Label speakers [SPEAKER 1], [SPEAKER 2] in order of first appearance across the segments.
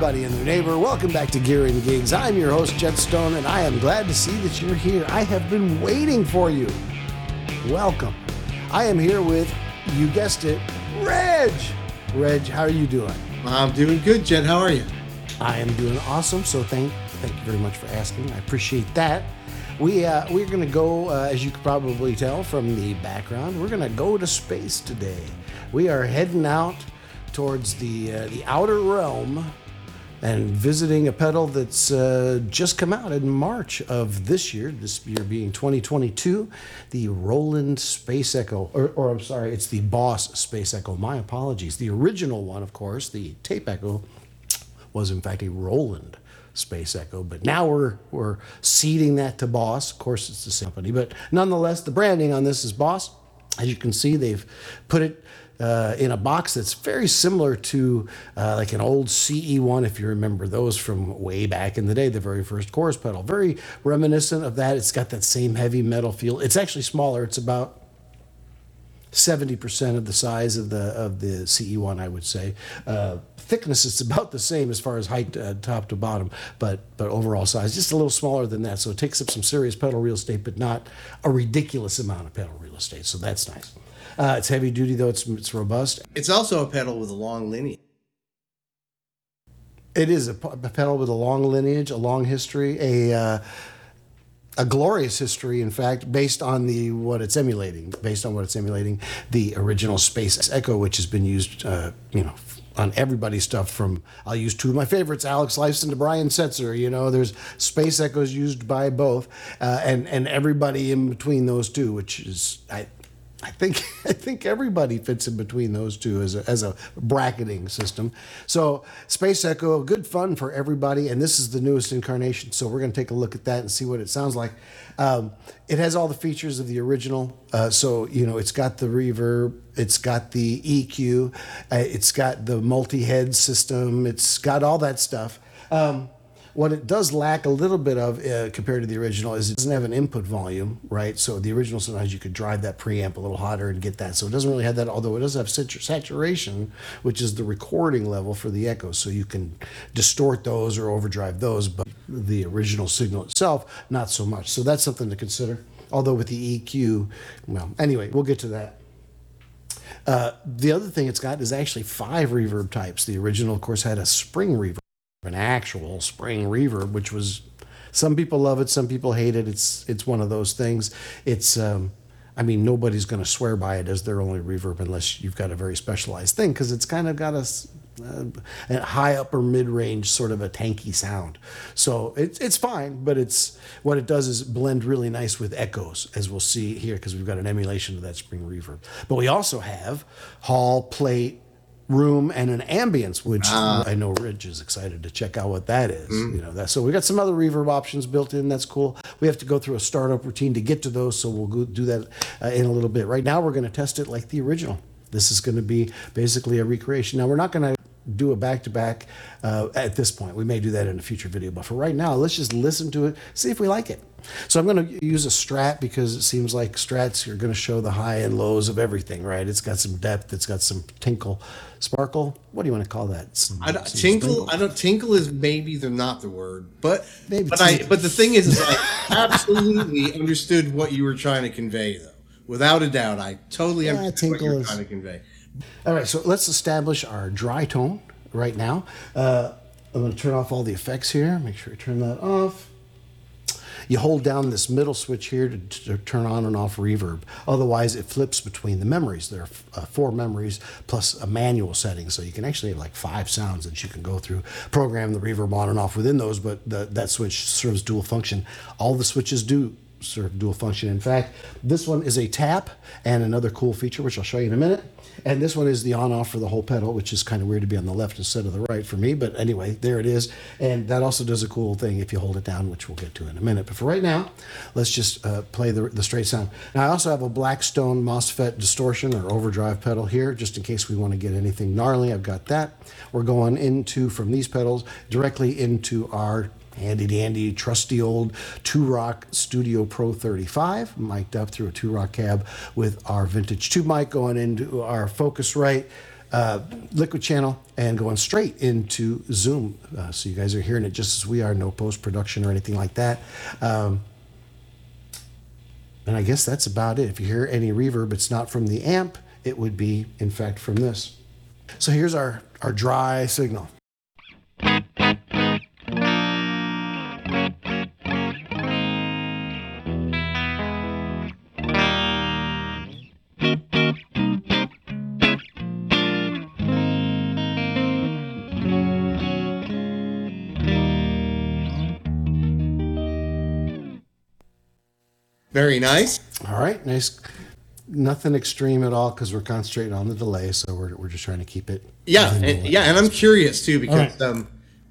[SPEAKER 1] everybody and their neighbor. Welcome back to Gear and Gigs. I'm your host, Jet Stone, and I am glad to see that you're here. I have been waiting for you. Welcome. I am here with, you guessed it, Reg. Reg, how are you doing?
[SPEAKER 2] I'm doing good, Jet. How are you?
[SPEAKER 1] I am doing awesome. So thank thank you very much for asking. I appreciate that. We uh, we're gonna go, uh, as you could probably tell from the background, we're gonna go to space today. We are heading out towards the uh, the outer realm and visiting a pedal that's uh, just come out in March of this year. This year being 2022, the Roland Space Echo, or, or I'm sorry, it's the Boss Space Echo. My apologies. The original one, of course, the Tape Echo, was in fact a Roland Space Echo, but now we're we're ceding that to Boss. Of course, it's the same company, but nonetheless, the branding on this is Boss. As you can see, they've put it uh, in a box that's very similar to uh, like an old CE1, if you remember those from way back in the day, the very first chorus pedal. Very reminiscent of that. It's got that same heavy metal feel. It's actually smaller. It's about 70% of the size of the of the CE1, I would say. Uh, thickness is about the same as far as height uh, top to bottom, but but overall size just a little smaller than that. So it takes up some serious pedal real estate, but not a ridiculous amount of pedal real estate. So that's nice. Uh, it's heavy duty though. It's it's robust.
[SPEAKER 2] It's also a pedal with a long lineage.
[SPEAKER 1] It is a, a pedal with a long lineage, a long history, a uh, a glorious history, in fact, based on the what it's emulating, based on what it's emulating, the original Space Echo, which has been used, uh, you know, on everybody's stuff. From I'll use two of my favorites, Alex Lifeson to Brian Setzer. You know, there's Space Echoes used by both, uh, and and everybody in between those two, which is I I think I think everybody fits in between those two as a, as a bracketing system. So Space Echo, good fun for everybody, and this is the newest incarnation. So we're going to take a look at that and see what it sounds like. Um, it has all the features of the original. Uh, so you know, it's got the reverb, it's got the EQ, uh, it's got the multi-head system, it's got all that stuff. Um, what it does lack a little bit of uh, compared to the original is it doesn't have an input volume, right? So the original sometimes you could drive that preamp a little hotter and get that. So it doesn't really have that, although it does have saturation, which is the recording level for the echoes. So you can distort those or overdrive those, but the original signal itself, not so much. So that's something to consider. Although with the EQ, well, anyway, we'll get to that. Uh, the other thing it's got is actually five reverb types. The original, of course, had a spring reverb an actual spring reverb, which was some people love it, some people hate it. It's it's one of those things. It's um, I mean nobody's going to swear by it as their only reverb unless you've got a very specialized thing because it's kind of got a, a high upper mid range sort of a tanky sound. So it's it's fine, but it's what it does is blend really nice with echoes as we'll see here because we've got an emulation of that spring reverb. But we also have hall plate room and an ambience, which uh, I know Rich is excited to check out what that is. Mm-hmm. You know that. So we got some other reverb options built in. That's cool. We have to go through a startup routine to get to those, so we'll go do that uh, in a little bit. Right now, we're going to test it like the original. This is going to be basically a recreation. Now we're not going to do a back to back at this point. We may do that in a future video, but for right now, let's just listen to it, see if we like it. So I'm going to use a strat because it seems like strats are going to show the high and lows of everything, right? It's got some depth, it's got some tinkle, sparkle. What do you want to call that? Some,
[SPEAKER 2] I don't, tinkle. Sprinkle? I don't. Tinkle is maybe they're not the word, but maybe but I. But the thing is, is I absolutely understood what you were trying to convey, though. Without a doubt, I totally yeah, understand what you were trying to convey.
[SPEAKER 1] All right, so let's establish our dry tone right now. Uh, I'm going to turn off all the effects here. Make sure you turn that off. You hold down this middle switch here to, to, turn on and off reverb. Otherwise, it flips between the memories. There are uh, four memories plus a manual setting, so you can actually have like five sounds that you can go through, program the reverb on and off within those. But the, that switch serves dual function. All the switches do serve dual function. In fact, this one is a tap and another cool feature, which I'll show you in a minute. And this one is the on off for the whole pedal, which is kind of weird to be on the left instead of the right for me. But anyway, there it is. And that also does a cool thing if you hold it down, which we'll get to in a minute. But for right now, let's just uh, play the, the straight sound. Now, I also have a Blackstone MOSFET distortion or overdrive pedal here, just in case we want to get anything gnarly. I've got that. We're going into, from these pedals, directly into our handy dandy, trusty old Two-Rock Studio Pro 35, mic'd up through a Two-Rock cab with our vintage tube mic going into our Focusrite uh, liquid channel and going straight into Zoom. Uh, so you guys are hearing it just as we are, no post production or anything like that. Um, and I guess that's about it. If you hear any reverb, it's not from the amp, it would be, in fact, from this. So here's our, our dry signal.
[SPEAKER 2] Very nice.
[SPEAKER 1] All right, nice. Nothing extreme at all because we're concentrating on the delay, so we're, we're just trying to keep it.
[SPEAKER 2] Yeah, and, yeah, and I'm curious too because right. um,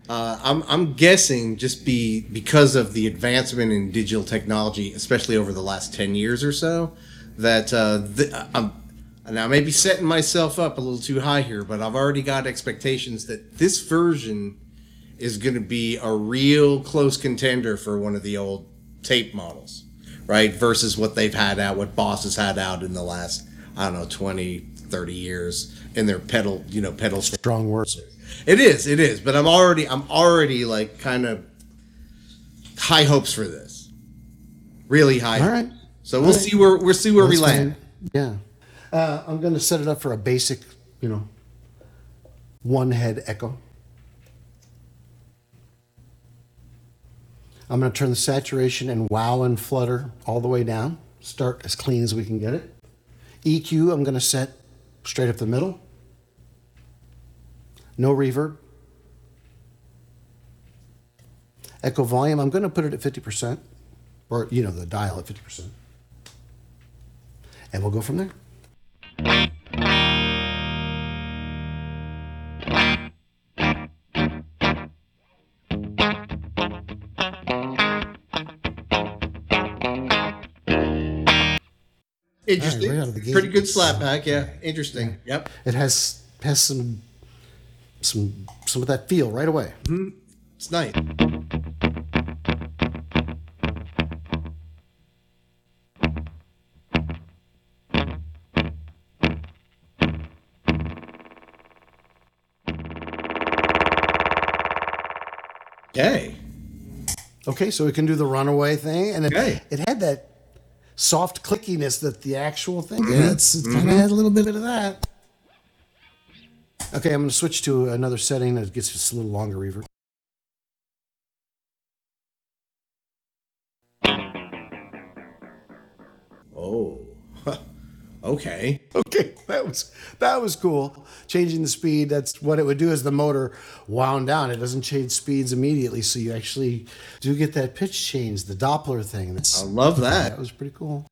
[SPEAKER 2] uh, I'm I'm guessing just be because of the advancement in digital technology, especially over the last ten years or so, that uh, the, I'm now I may be setting myself up a little too high here, but I've already got expectations that this version is going to be a real close contender for one of the old tape models right? Versus what they've had out, what Boss has had out in the last, I don't know, 20, 30 years in their pedal, you know, pedal.
[SPEAKER 1] Strong words.
[SPEAKER 2] It is, it is. But I'm already, I'm already like kind of high hopes for this. Really high.
[SPEAKER 1] All right.
[SPEAKER 2] So we'll right. see where we'll see where That's we land.
[SPEAKER 1] Fine. Yeah. Uh, I'm going to set it up for a basic, you know, one head echo. I'm going to turn the saturation and wow and flutter all the way down. Start as clean as we can get it. EQ, I'm going to set straight up the middle. No reverb. Echo volume, I'm going to put it at 50%, or, you know, the dial at 50%. And we'll go from there.
[SPEAKER 2] Interesting. Right, right Pretty good slap back. Yeah. Interesting. Yep.
[SPEAKER 1] It has has some some some of that feel right away.
[SPEAKER 2] Mm-hmm. It's nice. Okay.
[SPEAKER 1] Okay, so we can do the runaway thing, and it, okay. it had that soft clickiness that the actual thing mm-hmm. gets. It kind of has a little bit of that. Okay, I'm going to switch to another setting that gets just a little longer reverb.
[SPEAKER 2] Okay.
[SPEAKER 1] Okay, that was that was cool. Changing the speed. That's what it would do as the motor wound down. It doesn't change speeds immediately, so you actually do get that pitch change, the Doppler thing. That's
[SPEAKER 2] I love that.
[SPEAKER 1] That was pretty cool.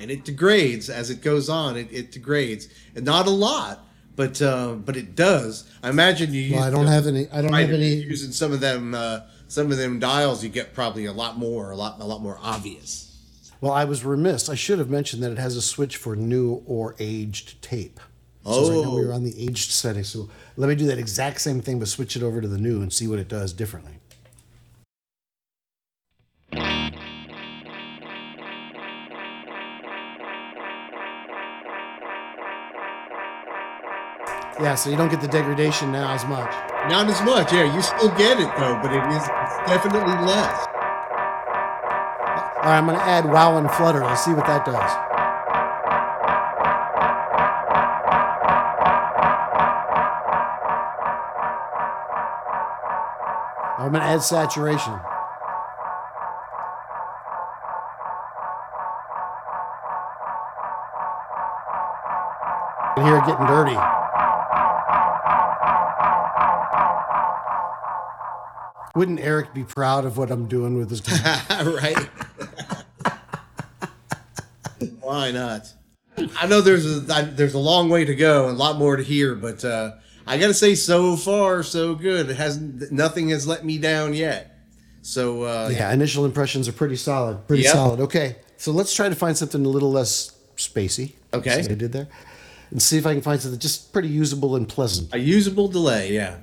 [SPEAKER 2] And it degrades as it goes on. It, it degrades, and not a lot, but uh, but it does. I imagine you.
[SPEAKER 1] Well, I don't have any. I don't have any.
[SPEAKER 2] Using some of them, uh, some of them dials, you get probably a lot more, a lot, a lot more obvious.
[SPEAKER 1] Well, I was remiss. I should have mentioned that it has a switch for new or aged tape.
[SPEAKER 2] So
[SPEAKER 1] oh, right now we are on the aged setting. So let me do that exact same thing, but switch it over to the new and see what it does differently. Yeah, so you don't get the degradation now as much.
[SPEAKER 2] Not as much, yeah. You still get it though, but it is definitely less.
[SPEAKER 1] All right, I'm going to add wow and flutter. Let's see what that does. I'm going to add saturation. Hear it getting dirty. Wouldn't Eric be proud of what I'm doing with his
[SPEAKER 2] right? Why not? I know there's a there's a long way to go and a lot more to hear, but uh, I got to say, so far so good. It hasn't nothing has let me down yet. So uh,
[SPEAKER 1] yeah, initial impressions are pretty solid. Pretty yep. solid. Okay, so let's try to find something a little less spacey.
[SPEAKER 2] Okay,
[SPEAKER 1] I did there. and see if I can find something just pretty usable and pleasant.
[SPEAKER 2] A usable delay, yeah.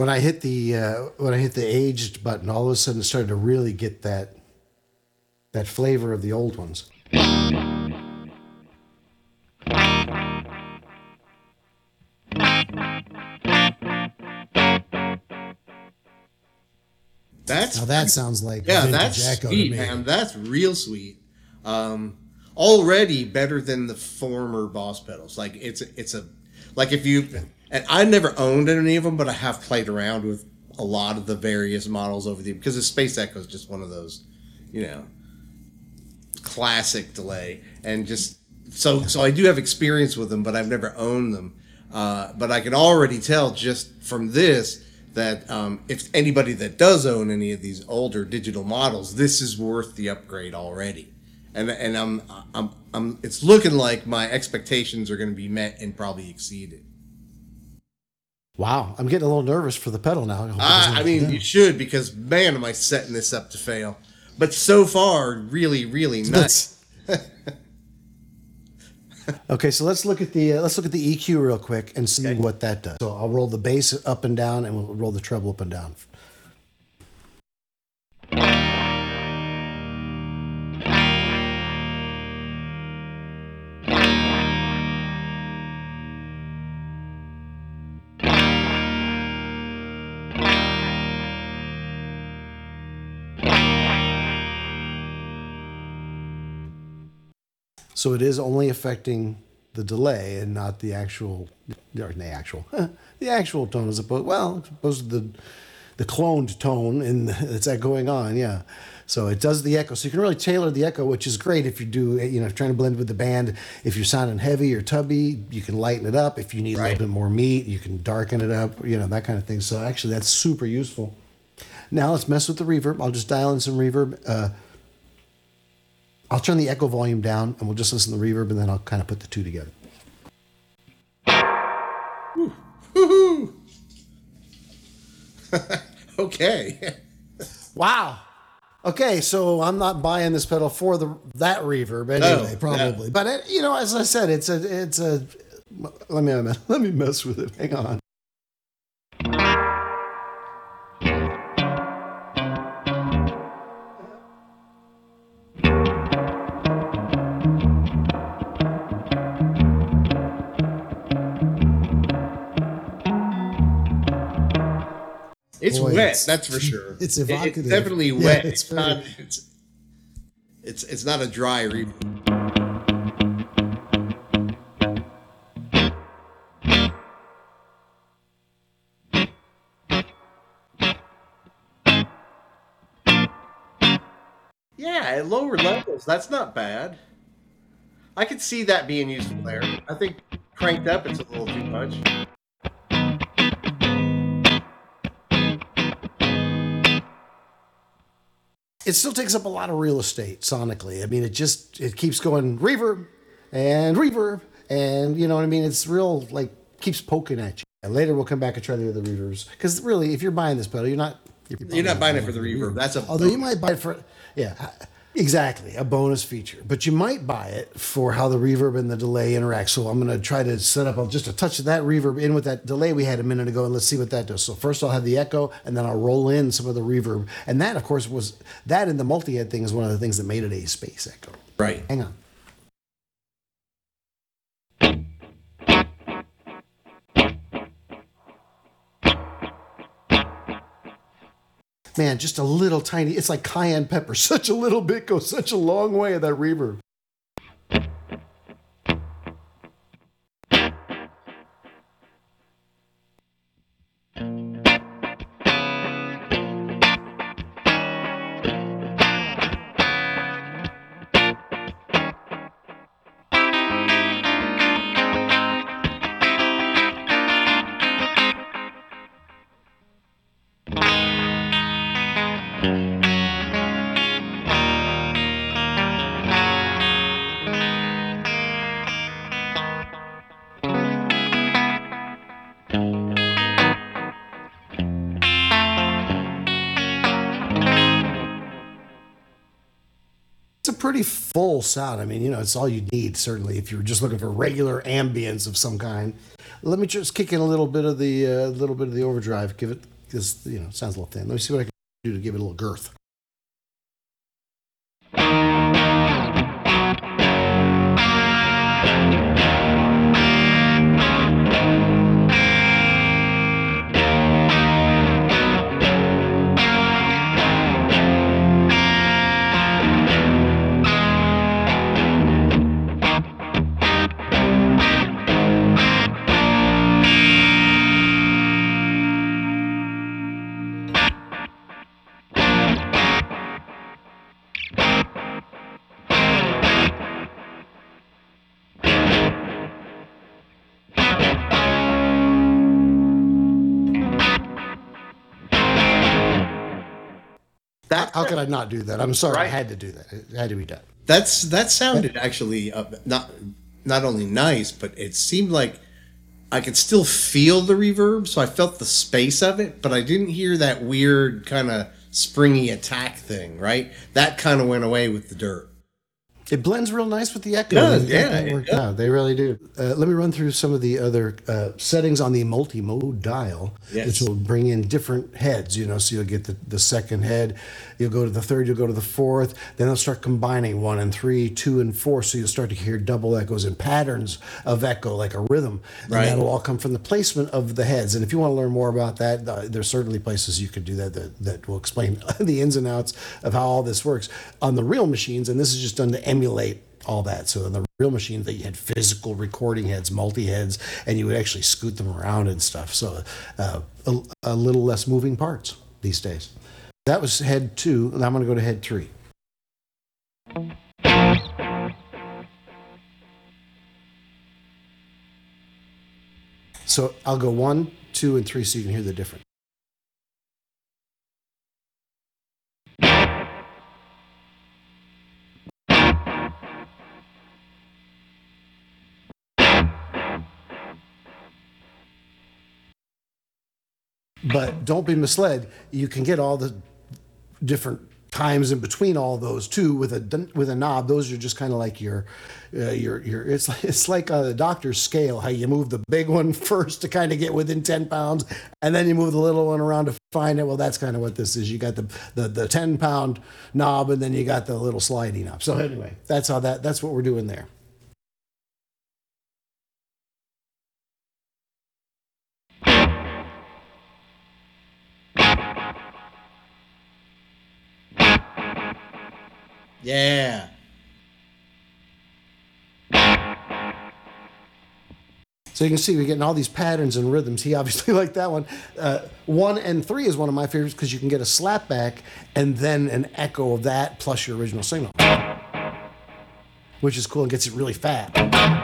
[SPEAKER 1] When I hit the uh, when I hit the aged button, all of a sudden it started to really get that that flavor of the old ones.
[SPEAKER 2] That's
[SPEAKER 1] now that sounds like
[SPEAKER 2] yeah, that's sweet, man. That's real sweet. Um, already better than the former boss pedals. Like it's it's a like if you and I never owned any of them, but I have played around with a lot of the various models over the because the Space Echo is just one of those, you know, classic delay, and just so so I do have experience with them, but I've never owned them. Uh, but I can already tell just from this that um, if anybody that does own any of these older digital models, this is worth the upgrade already. And and I'm I'm I'm it's looking like my expectations are going to be met and probably exceeded.
[SPEAKER 1] Wow, I'm getting a little nervous for the pedal now.
[SPEAKER 2] I, I mean, you should because man, am I setting this up to fail. But so far, really, really nice.
[SPEAKER 1] okay, so let's look at the uh, let's look at the EQ real quick and see okay. what that does. So I'll roll the bass up and down, and we'll roll the treble up and down. So it is only affecting the delay and not the actual, or the actual, the actual tone as opposed, well, as opposed to the, the cloned tone and that's going on, yeah. So it does the echo. So you can really tailor the echo, which is great if you do, you know, trying to blend with the band. If you're sounding heavy or tubby, you can lighten it up. If you need right. a little bit more meat, you can darken it up, you know, that kind of thing. So actually, that's super useful. Now let's mess with the reverb. I'll just dial in some reverb. Uh, I'll turn the echo volume down and we'll just listen to the reverb and then I'll kind of put the two together.
[SPEAKER 2] okay.
[SPEAKER 1] wow. Okay, so I'm not buying this pedal for the that reverb anyway, no, probably. Yeah. But it, you know, as I said, it's a it's a let me let me mess with it. Hang on.
[SPEAKER 2] Wet, that's for sure.
[SPEAKER 1] It's evocative.
[SPEAKER 2] It's definitely wet. Yeah, it's, it's not. It's, it's it's not a dry read. Yeah, at lower levels, that's not bad. I could see that being useful there. I think cranked up, it's a little too much.
[SPEAKER 1] It still takes up a lot of real estate sonically. I mean, it just it keeps going reverb and reverb, and you know what I mean. It's real like keeps poking at you. And later we'll come back and try the other reverbs because really, if you're buying this pedal, you're not
[SPEAKER 2] you're, you're not buying it for the reverb. That's a
[SPEAKER 1] although you might buy it for yeah. Exactly, a bonus feature. But you might buy it for how the reverb and the delay interact. So I'm going to try to set up just a touch of that reverb in with that delay we had a minute ago, and let's see what that does. So first I'll have the echo, and then I'll roll in some of the reverb. And that, of course, was that and the multi-head thing is one of the things that made it a space echo.
[SPEAKER 2] Right.
[SPEAKER 1] Hang on. Man, just a little tiny, it's like cayenne pepper. Such a little bit goes such a long way of that reverb. Full sound. I mean, you know, it's all you need certainly if you're just looking for regular ambience of some kind. Let me just kick in a little bit of the uh, little bit of the overdrive. Give it because you know sounds a little thin. Let me see what I can do to give it a little girth. Could I not do that? I'm sorry, right. I had to do that. It had to be done.
[SPEAKER 2] That's that sounded actually uh, not not only nice, but it seemed like I could still feel the reverb, so I felt the space of it, but I didn't hear that weird kind of springy attack thing. Right, that kind of went away with the dirt.
[SPEAKER 1] It blends real nice with the echo.
[SPEAKER 2] Does, yeah, it
[SPEAKER 1] does. They really do. Uh, let me run through some of the other uh, settings on the multi-mode dial, yes. which will bring in different heads. You know, so you'll get the, the second head, you'll go to the third, you'll go to the fourth. Then they'll start combining one and three, two and four, so you'll start to hear double echoes and patterns of echo, like a rhythm. And right. that'll all come from the placement of the heads. And if you want to learn more about that, uh, there's certainly places you could do that, that that will explain the ins and outs of how all this works on the real machines. And this is just done to emulate emulate all that. So in the real machine, that you had physical recording heads, multi heads, and you would actually scoot them around and stuff. So uh, a, a, little less moving parts these days. That was head two. I'm going to go to head three. So I'll go one, two, and three so you can hear the difference. But don't be misled. You can get all the different times in between all those too with a with a knob. Those are just kind of like your uh, your your. It's like, it's like a doctor's scale. How you move the big one first to kind of get within ten pounds, and then you move the little one around to find it. Well, that's kind of what this is. You got the the the ten pound knob, and then you got the little sliding knob. So anyway, that's how that that's what we're doing there.
[SPEAKER 2] Yeah.
[SPEAKER 1] So you can see we're getting all these patterns and rhythms. He obviously liked that one. Uh, one and three is one of my favorites because you can get a slapback and then an echo of that plus your original signal, which is cool and gets it really fat.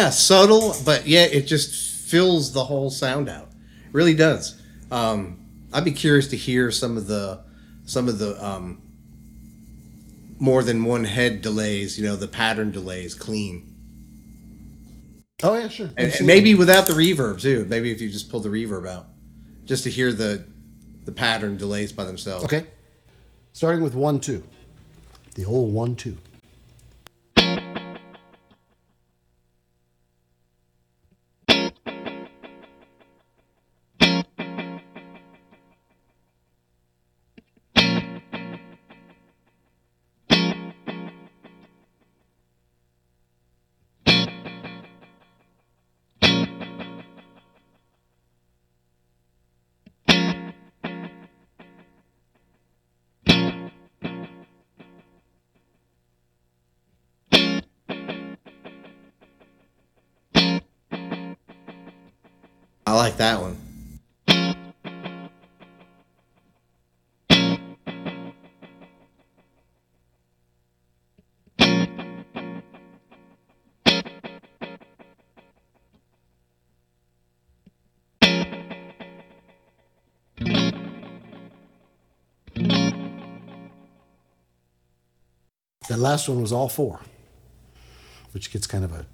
[SPEAKER 2] Yeah, subtle, but yeah, it just fills the whole sound out. It really does. Um, I'd be curious to hear some of the some of the um, more than one head delays. You know, the pattern delays clean.
[SPEAKER 1] Oh yeah, sure.
[SPEAKER 2] And, and maybe without the reverb too. Maybe if you just pull the reverb out, just to hear the the pattern delays by themselves.
[SPEAKER 1] Okay. Starting with one two, the old one two.
[SPEAKER 2] I like that one.
[SPEAKER 1] That last one was all four, which gets kind of a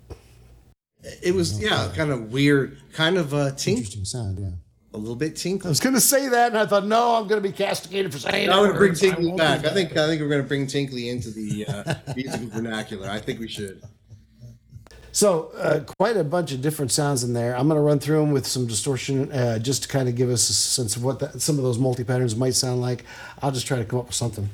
[SPEAKER 2] it was yeah, kind of weird, kind of a tink-
[SPEAKER 1] interesting sound. Yeah,
[SPEAKER 2] a little bit tinkly.
[SPEAKER 1] I was going to say that, and I thought, no, I'm going to be castigated for saying. It.
[SPEAKER 2] I'm going to bring Tinkly back. I think I think we're going to bring Tinkly into the uh, musical vernacular. I think we should.
[SPEAKER 1] So, uh, quite a bunch of different sounds in there. I'm going to run through them with some distortion uh, just to kind of give us a sense of what that, some of those multi patterns might sound like. I'll just try to come up with something.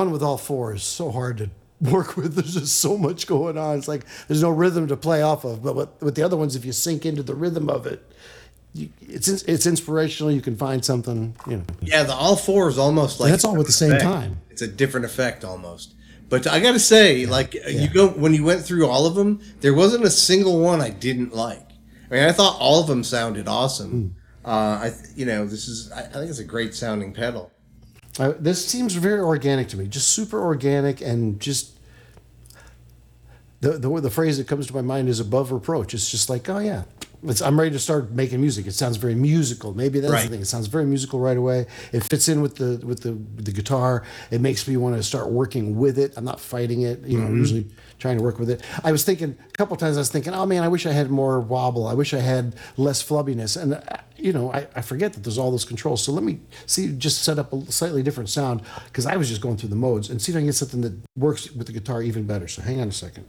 [SPEAKER 1] One with all four is so hard to work with. There's just so much going on. It's like there's no rhythm to play off of. But with, with the other ones, if you sink into the rhythm of it, you, it's it's inspirational. You can find something, you know.
[SPEAKER 2] Yeah, the all four is almost like
[SPEAKER 1] that's all at the same
[SPEAKER 2] effect.
[SPEAKER 1] time.
[SPEAKER 2] It's a different effect almost. But I got to say, yeah. like yeah. you go when you went through all of them, there wasn't a single one I didn't like. I mean, I thought all of them sounded awesome. Mm. Uh, I, you know, this is I, I think it's a great sounding pedal.
[SPEAKER 1] Uh, this seems very organic to me, just super organic and just the, the the phrase that comes to my mind is above reproach. It's just like, oh yeah, I'm ready to start making music. It sounds very musical. Maybe that's right. the thing. It sounds very musical right away. It fits in with the with the the guitar. It makes me want to start working with it. I'm not fighting it. You know, mm-hmm. usually trying to work with it. I was thinking a couple times. I was thinking, oh man, I wish I had more wobble. I wish I had less flubbiness. And uh, you know, I, I forget that there's all those controls. So let me see, just set up a slightly different sound because I was just going through the modes and see if I can get something that works with the guitar even better. So hang on a second.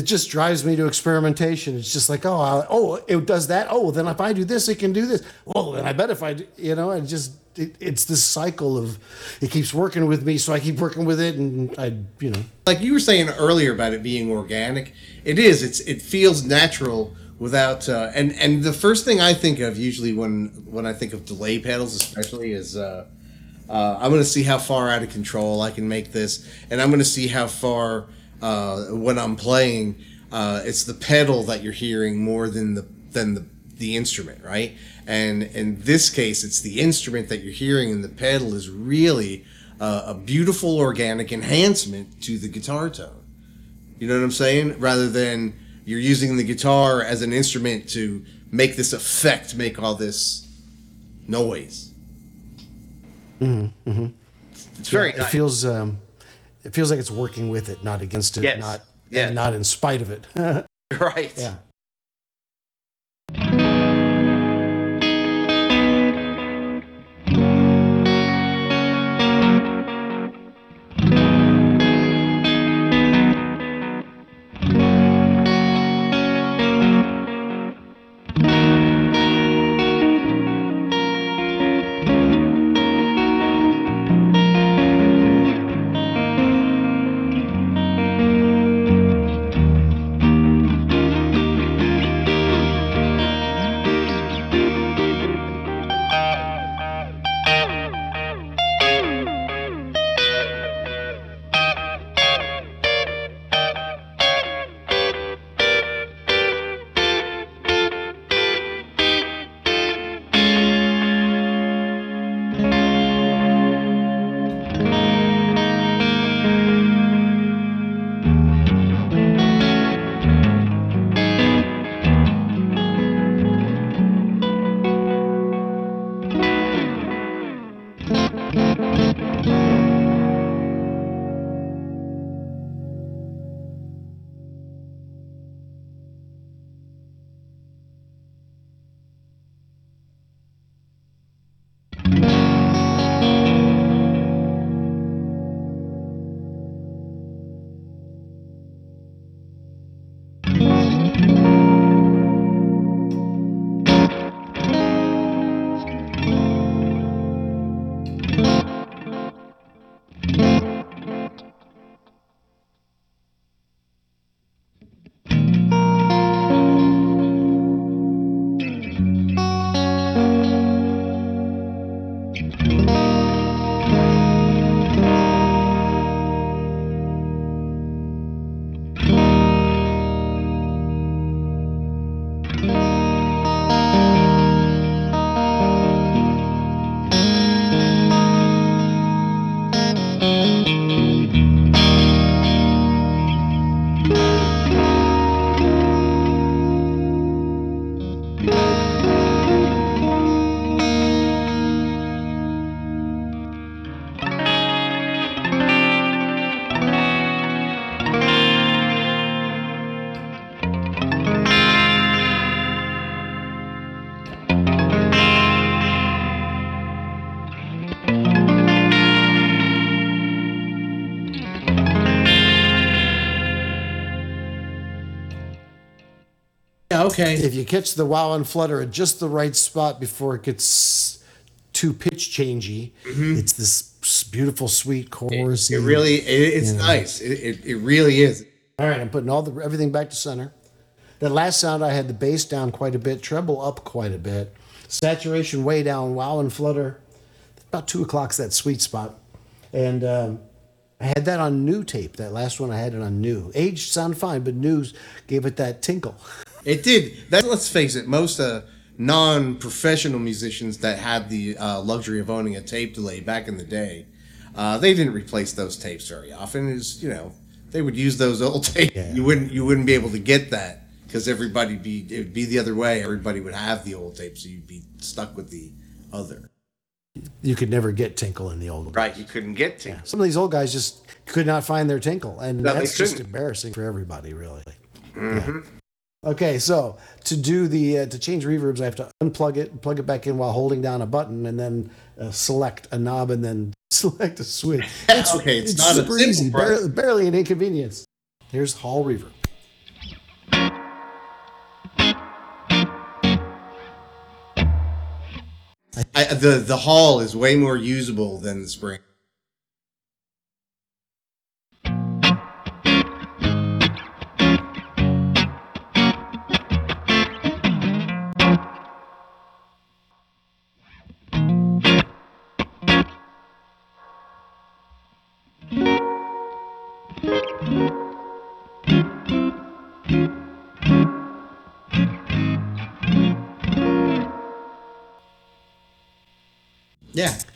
[SPEAKER 1] It just drives me to experimentation. It's just like, oh, I'll, oh, it does that. Oh, then if I do this, it can do this. Well, then I bet if I, do, you know, and just it, it's this cycle of it keeps working with me, so I keep working with it, and I, you know,
[SPEAKER 2] like you were saying earlier about it being organic. It is. It's it feels natural without uh, and and the first thing I think of usually when when I think of delay pedals, especially, is. Uh, uh, I'm going to see how far out of control I can make this, and I'm going to see how far uh, when I'm playing, uh, it's the pedal that you're hearing more than the than the the instrument, right? And in this case, it's the instrument that you're hearing, and the pedal is really uh, a beautiful organic enhancement to the guitar tone. You know what I'm saying? Rather than you're using the guitar as an instrument to make this effect, make all this noise.
[SPEAKER 1] Mm-hmm. mm-hmm. It's very. Yeah, it feels. Um, it feels like it's working with it, not against it, yes. not yeah. not in spite of it.
[SPEAKER 2] right.
[SPEAKER 1] Yeah.
[SPEAKER 2] Okay.
[SPEAKER 1] If you catch the wow and flutter at just the right spot before it gets too pitch changey, mm-hmm. it's this beautiful, sweet chorus.
[SPEAKER 2] It, it, really, it, it's you know. nice. It, it, it really is.
[SPEAKER 1] All right, I'm putting all the everything back to center. That last sound, I had the bass down quite a bit, treble up quite a bit, saturation way down, wow and flutter. About two o'clock's that sweet spot, and um, I had that on new tape. That last one, I had it on new. Aged sound fine, but news gave it that tinkle.
[SPEAKER 2] It did. That let's face it, most uh, non-professional musicians that had the uh, luxury of owning a tape delay back in the day, uh, they didn't replace those tapes very often. Is you know they would use those old tapes. Yeah. You wouldn't you wouldn't be able to get that because everybody be it would be the other way. Everybody would have the old tape, so you'd be stuck with the other.
[SPEAKER 1] You could never get tinkle in the old.
[SPEAKER 2] Right, you couldn't get tinkle.
[SPEAKER 1] Yeah. Some of these old guys just could not find their tinkle, and no, that's just embarrassing for everybody, really. Mm-hmm. Yeah. Okay, so to do the uh, to change reverbs, I have to unplug it, plug it back in while holding down a button, and then uh, select a knob, and then select a switch.
[SPEAKER 2] It's, okay, it's, it's not super easy,
[SPEAKER 1] barely, barely an inconvenience. Here's Hall reverb.
[SPEAKER 2] I, the the hall is way more usable than the spring.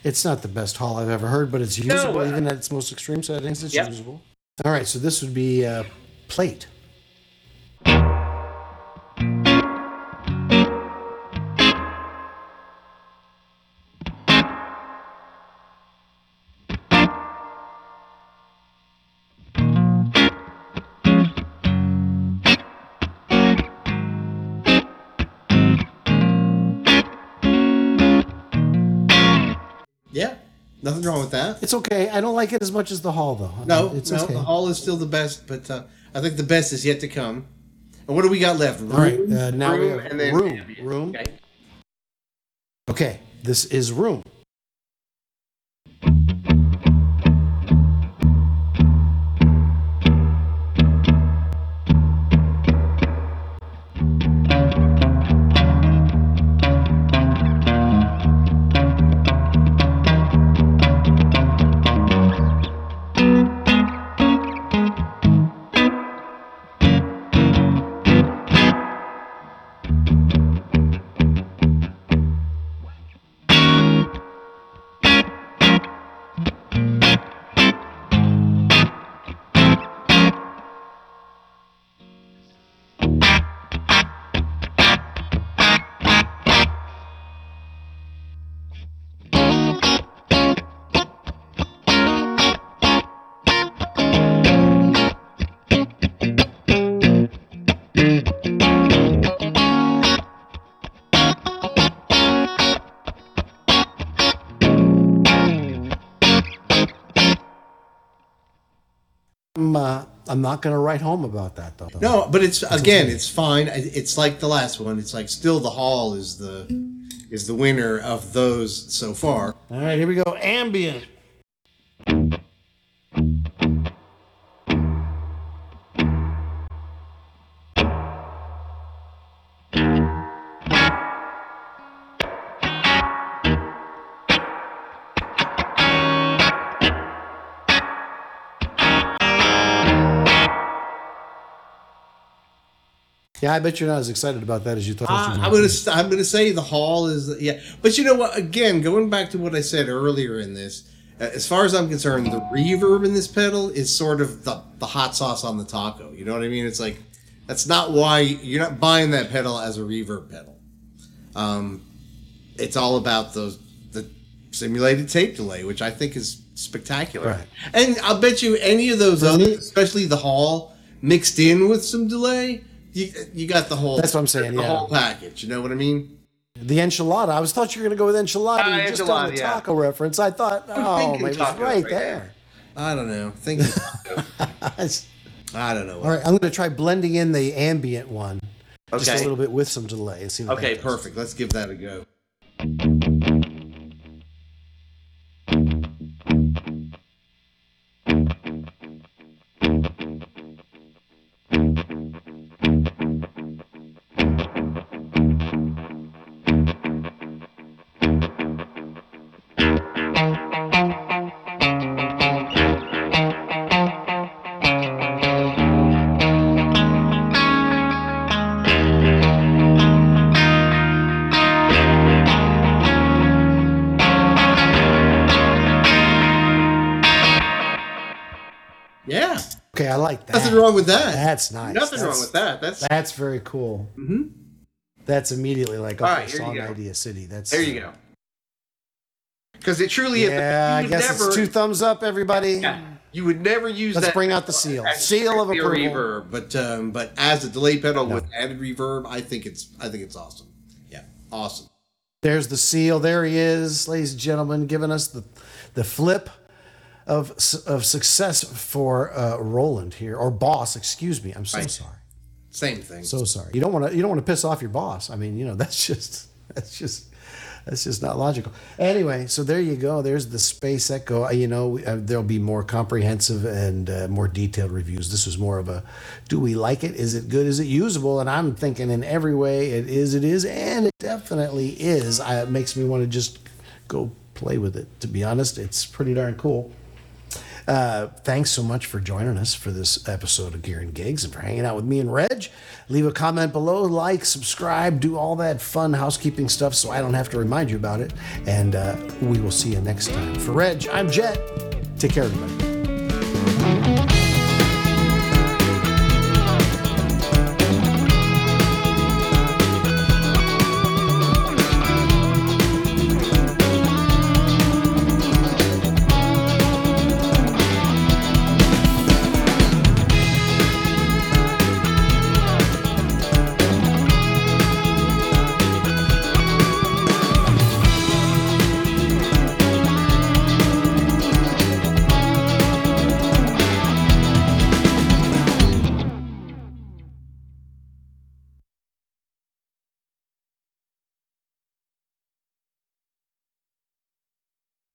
[SPEAKER 1] It's not the best hall I've ever heard, but it's usable no, uh, even at its most extreme settings. It's yep. usable. All right, so this would be uh, plate.
[SPEAKER 2] Nothing wrong with that.
[SPEAKER 1] It's okay. I don't like it as much as the hall, though.
[SPEAKER 2] No,
[SPEAKER 1] it's
[SPEAKER 2] no, okay. the hall is still the best, but uh, I think the best is yet to come. And what do we got left?
[SPEAKER 1] Room, All right, uh, now room, we have and then room. Room. Okay. okay, this is room. I'm not going to write home about that though.
[SPEAKER 2] No, but it's again, it's fine. It's like the last one. It's like still the hall is the is the winner of those so far.
[SPEAKER 1] All right, here we go. Ambient. Yeah, I bet you're not as excited about that as you thought. Uh,
[SPEAKER 2] you I'm gonna I'm gonna say the hall is yeah, but you know what? Again, going back to what I said earlier in this, uh, as far as I'm concerned, the reverb in this pedal is sort of the the hot sauce on the taco. You know what I mean? It's like that's not why you're not buying that pedal as a reverb pedal. Um, it's all about those the simulated tape delay, which I think is spectacular. Right. And I'll bet you any of those others, especially the hall, mixed in with some delay you, you got the whole.
[SPEAKER 1] That's what I'm saying.
[SPEAKER 2] The
[SPEAKER 1] yeah.
[SPEAKER 2] whole package. You know what I mean?
[SPEAKER 1] The enchilada. I was thought you were going to go with enchilada. Uh, just on the taco reference. I thought, oh, maybe it's right, right there. there.
[SPEAKER 2] I don't know. Think. I don't know.
[SPEAKER 1] All right, I'm going to try blending in the ambient one Okay. Just a little bit with some delay. And see
[SPEAKER 2] okay, perfect. Let's give that a go. Nothing wrong with that.
[SPEAKER 1] That's nice.
[SPEAKER 2] Nothing
[SPEAKER 1] that's,
[SPEAKER 2] wrong with that. That's
[SPEAKER 1] that's very cool.
[SPEAKER 2] Mm-hmm.
[SPEAKER 1] That's immediately like okay, right, song idea city. That's
[SPEAKER 2] there you go. Because it truly
[SPEAKER 1] yeah, is. Yeah, I guess never, it's two thumbs up, everybody.
[SPEAKER 2] Yeah, you would never use
[SPEAKER 1] Let's
[SPEAKER 2] that.
[SPEAKER 1] bring out the seal. Seal of approval.
[SPEAKER 2] Reverb, but um, but as a delay pedal no. with added reverb, I think it's I think it's awesome. Yeah, awesome.
[SPEAKER 1] There's the seal. There he is, ladies and gentlemen, giving us the the flip of of success for uh, Roland here or boss. Excuse me. I'm so right. sorry.
[SPEAKER 2] Same thing.
[SPEAKER 1] So sorry. You don't want to. You don't want to piss off your boss. I mean, you know, that's just that's just that's just not logical. Anyway, so there you go. There's the Space Echo. You know, uh, there'll be more comprehensive and uh, more detailed reviews. This was more of a, do we like it? Is it good? Is it usable? And I'm thinking in every way it is. It is, and it definitely is. I, it makes me want to just go play with it. To be honest, it's pretty darn cool. Uh, thanks so much for joining us for this episode of Gear and Gigs and for hanging out with me and Reg. Leave a comment below, like, subscribe, do all that fun housekeeping stuff so I don't have to remind you about it. And uh, we will see you next time. For Reg, I'm Jet. Take care, everybody.